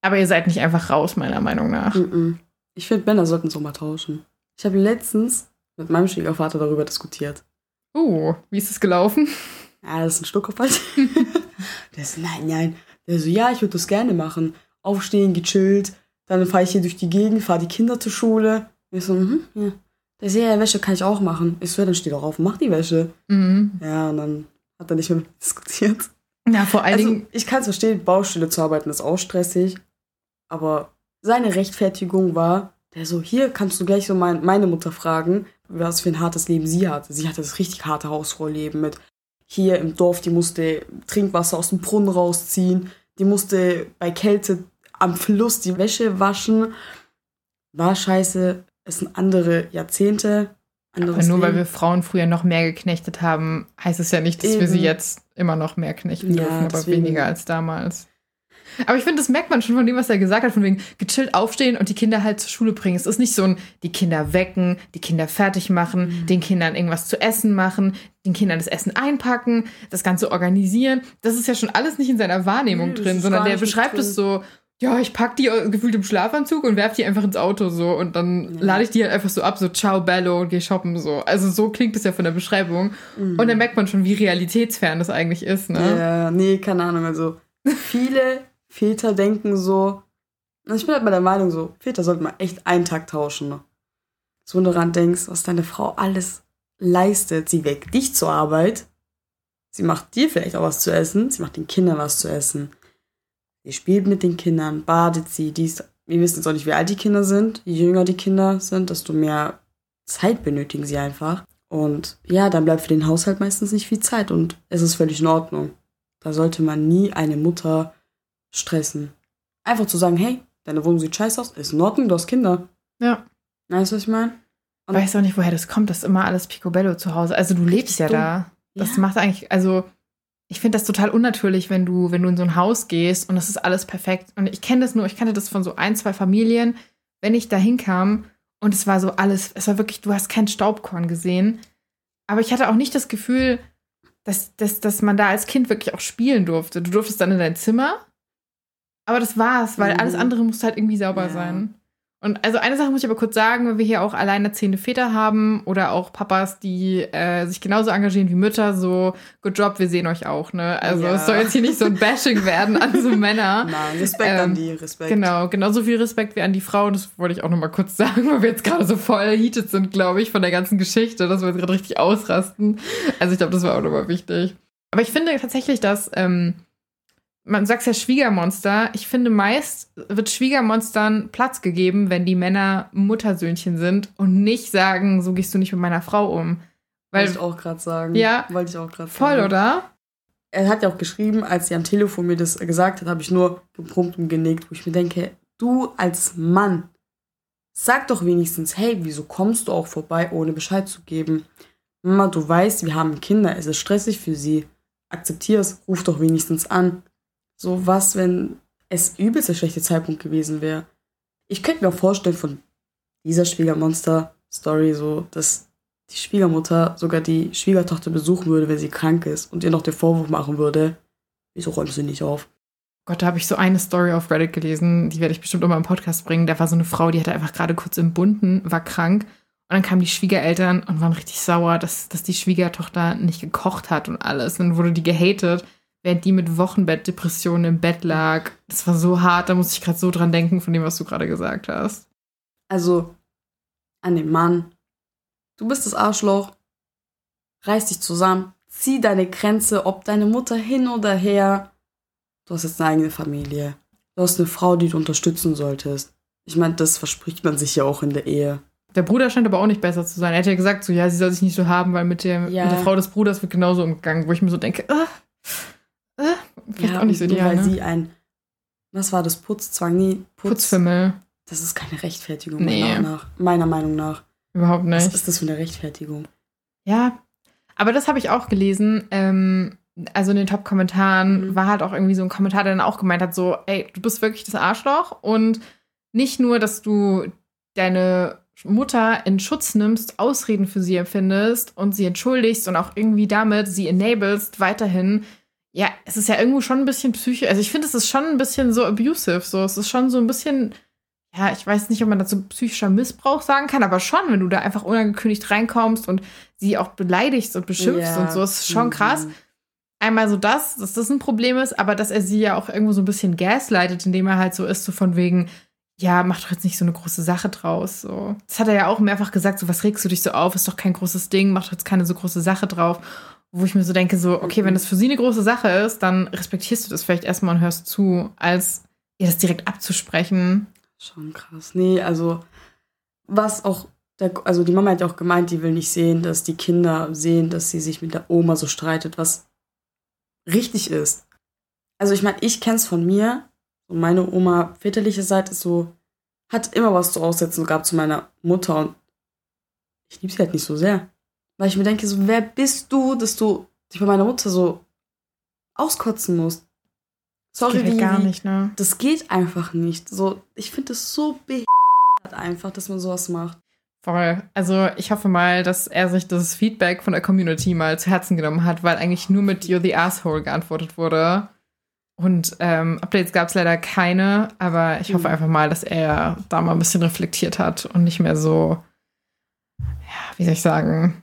Aber ihr seid nicht einfach raus, meiner Meinung nach. Mm-mm. Ich finde, Männer sollten so mal tauschen. Ich habe letztens mit meinem Schwiegervater darüber diskutiert. Uh, wie ist es gelaufen? Ja, das ist ein Stuckkopf halt. Der so, nein, nein. Der so, ja, ich würde das gerne machen. Aufstehen, gechillt. Dann fahre ich hier durch die Gegend, fahre die Kinder zur Schule. Ich so, mhm, ja. Der so, ja, Wäsche kann ich auch machen. Ich so, ja, dann steh doch auf und mach die Wäsche. Mhm. Ja, und dann hat er nicht mehr diskutiert. Ja, vor allen Also, Dingen, ich kann es verstehen, Baustelle zu arbeiten ist auch stressig. Aber seine Rechtfertigung war, der so, hier kannst du gleich so mein, meine Mutter fragen, was für ein hartes Leben sie hatte. Sie hatte das richtig harte Hausfrau-Leben mit hier im Dorf, die musste Trinkwasser aus dem Brunnen rausziehen, die musste bei Kälte am Fluss die Wäsche waschen. War scheiße, es sind andere Jahrzehnte. Aber nur weil wir Frauen früher noch mehr geknechtet haben, heißt es ja nicht, dass wir sie Eben. jetzt immer noch mehr knechten Ja, dürfen, aber deswegen. weniger als damals. Aber ich finde, das merkt man schon von dem, was er gesagt hat, von wegen gechillt aufstehen und die Kinder halt zur Schule bringen. Es ist nicht so ein, die Kinder wecken, die Kinder fertig machen, Mhm. den Kindern irgendwas zu essen machen, den Kindern das Essen einpacken, das Ganze organisieren. Das ist ja schon alles nicht in seiner Wahrnehmung das drin, sondern der beschreibt es so, ja, ich pack die äh, gefühlt im Schlafanzug und werf die einfach ins Auto so und dann Ja. lade ich die halt einfach so ab, so ciao Bello und geh shoppen so. Also so klingt es ja von der Beschreibung. Mhm. Und dann merkt man schon, wie realitätsfern das eigentlich ist, ne? Ja, nee, keine Ahnung. Also, viele Väter denken so. Ich bin halt bei der Meinung so, Väter sollten mal echt einen Tag tauschen. Ne? So, wenn du daran denkst, was deine Frau alles leistet. Sie weckt dich zur Arbeit. Sie macht dir vielleicht auch was zu essen. Sie macht den Kindern was zu essen. Sie spielt mit den Kindern, badet sie. Dies. Wir wissen jetzt auch nicht, wie alt die Kinder sind. Je jünger die Kinder sind, desto mehr Zeit benötigen sie einfach. Und ja, dann bleibt für den Haushalt meistens nicht viel Zeit und es ist völlig in Ordnung. Da sollte man nie eine Mutter stressen. Einfach zu sagen, hey, deine Wohnung sieht scheiße aus, ist in Ordnung, du hast Kinder. Ja. Weißt du, was ich meine? Ich weiß auch nicht, woher das kommt, dass immer alles Picobello zu Hause. Also du lebst ja dumm. da. Das Ja. macht eigentlich, also ich finde das total unnatürlich, wenn du, wenn du in so ein Haus gehst und das ist alles perfekt. Und ich kenne das nur, ich kannte das von so ein, zwei Familien, wenn ich da hinkam und es war so alles, es war wirklich, du hast kein Staubkorn gesehen. Aber ich hatte auch nicht das Gefühl, dass, dass, dass man da als Kind wirklich auch spielen durfte. Du durftest dann in dein Zimmer, aber das war's, weil Mhm. alles andere musste halt irgendwie sauber Ja. sein. Und also eine Sache muss ich aber kurz sagen, wenn wir hier auch alleinerziehende Väter haben oder auch Papas, die äh, sich genauso engagieren wie Mütter, so good job, wir sehen euch auch, ne? Also Ja. es soll jetzt hier nicht so ein Bashing werden an so Männer. Nein, Respekt an Ähm, die, Respekt. Genau, genauso viel Respekt wie an die Frauen. Das wollte ich auch noch mal kurz sagen, weil wir jetzt gerade so voll heated sind, glaube ich, von der ganzen Geschichte, dass wir jetzt gerade richtig ausrasten. Also ich glaube, das war auch nochmal wichtig. Aber ich finde tatsächlich, dass ähm, man sagt ja Schwiegermonster. Ich finde meist wird Schwiegermonstern Platz gegeben, wenn die Männer Muttersöhnchen sind und nicht sagen, so gehst du nicht mit meiner Frau um. Weil Wollte ich auch gerade sagen. Ja. Wollte ich auch gerade voll, sagen. oder? Er hat ja auch geschrieben, als sie am Telefon mir das gesagt hat, habe ich nur gebrummt und genickt, wo ich mir denke, du als Mann, sag doch wenigstens, hey, wieso kommst du auch vorbei, ohne Bescheid zu geben? Mama, du weißt, wir haben Kinder, es ist stressig für sie. Akzeptier es, ruf doch wenigstens an. So was, wenn es übelst der schlechte Zeitpunkt gewesen wäre. Ich könnte mir auch vorstellen von dieser Schwiegermonster-Story so, dass die Schwiegermutter sogar die Schwiegertochter besuchen würde, wenn sie krank ist und ihr noch den Vorwurf machen würde, wieso räumst du nicht auf? Gott, da habe ich so eine Story auf Reddit gelesen, die werde ich bestimmt auch mal im Podcast bringen. Da war so eine Frau, die hatte einfach gerade kurz im Bunden, war krank. Und dann kamen die Schwiegereltern und waren richtig sauer, dass, dass die Schwiegertochter nicht gekocht hat und alles. Und dann wurde die gehatet, während die mit Wochenbettdepressionen im Bett lag. Das war so hart, da musste ich gerade so dran denken von dem, was du gerade gesagt hast. Also, an den Mann, du bist das Arschloch, reiß dich zusammen, zieh deine Grenze, ob deine Mutter hin oder her. Du hast jetzt eine eigene Familie. Du hast eine Frau, die du unterstützen solltest. Ich meine, das verspricht man sich ja auch in der Ehe. Der Bruder scheint aber auch nicht besser zu sein. Er hat ja gesagt, so, ja, sie soll sich nicht so haben, weil mit, dem, Ja. mit der Frau des Bruders wird genauso umgegangen, wo ich mir so denke, äh, äh, vielleicht auch nicht so ideal, weil ne? sie ein, was war das, Putzzwang? Nee, Putz, Putzfimmel. Das ist keine Rechtfertigung, Nee. meiner, Meinung nach, meiner Meinung nach. Überhaupt Was nicht. ist das für eine Rechtfertigung? Ja, aber das habe ich auch gelesen. Ähm, also in den Top-Kommentaren Mhm. war halt auch irgendwie so ein Kommentar, der dann auch gemeint hat, so, ey, du bist wirklich das Arschloch und nicht nur, dass du deine Mutter in Schutz nimmst, Ausreden für sie empfindest und sie entschuldigst und auch irgendwie damit sie enablest weiterhin. Ja, es ist ja irgendwo schon ein bisschen psychisch. Also ich finde, es ist schon ein bisschen so abusive. So, es ist schon so ein bisschen, ja, ich weiß nicht, ob man dazu psychischer Missbrauch sagen kann, aber schon, wenn du da einfach unangekündigt reinkommst und sie auch beleidigst und beschimpfst Ja. und so, ist schon Mhm. krass. Einmal so das, dass das ein Problem ist, aber dass er sie ja auch irgendwo so ein bisschen gaslightet, indem er halt so ist, so von wegen, ja, mach doch jetzt nicht so eine große Sache draus. So. Das hat er ja auch mehrfach gesagt, so was regst du dich so auf, ist doch kein großes Ding, mach doch jetzt keine so große Sache drauf. Wo ich mir so denke, so, okay, wenn das für sie eine große Sache ist, dann respektierst du das vielleicht erstmal und hörst zu, als ihr das direkt abzusprechen. Schon krass. Nee, also, was auch, der, also die Mama hat ja auch gemeint, die will nicht sehen, dass die Kinder sehen, dass sie sich mit der Oma so streitet, was richtig ist. Also, ich meine, ich kenn's von mir. So meine Oma, väterliche Seite ist so, hat immer was zu aussetzen gehabt zu meiner Mutter und ich liebe sie halt nicht so sehr. Weil ich mir denke, so, wer bist du, dass du dich bei meiner Mutter so auskotzen musst? Sorry, Geht halt gar nicht, ne? das geht einfach nicht. So, ich finde es so behindert einfach, dass man sowas macht. Voll. Also ich hoffe mal, dass er sich das Feedback von der Community mal zu Herzen genommen hat, weil eigentlich nur mit You're the Asshole geantwortet wurde. Und ähm, Updates gab es leider keine, aber ich hoffe Mhm. einfach mal, dass er da mal ein bisschen reflektiert hat und nicht mehr so, ja, wie soll ich sagen,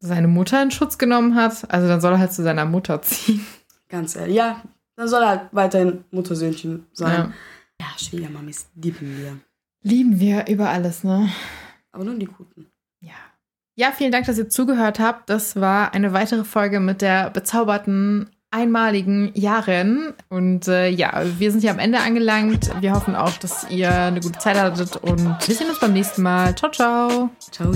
seine Mutter in Schutz genommen hat. Also dann soll er halt zu seiner Mutter ziehen. Ganz ehrlich. Ja, dann soll er halt weiterhin Muttersöhnchen Ja. sein. Ja, Schwiegermamis lieben wir. Lieben wir über alles, ne? Aber nur die Guten. Ja. Ja, vielen Dank, dass ihr zugehört habt. Das war eine weitere Folge mit der bezauberten einmaligen Jaren. Und äh, ja, wir sind hier am Ende angelangt. Wir hoffen auch, dass ihr eine gute Zeit hattet und wir sehen uns beim nächsten Mal. Ciao, ciao. Ciao.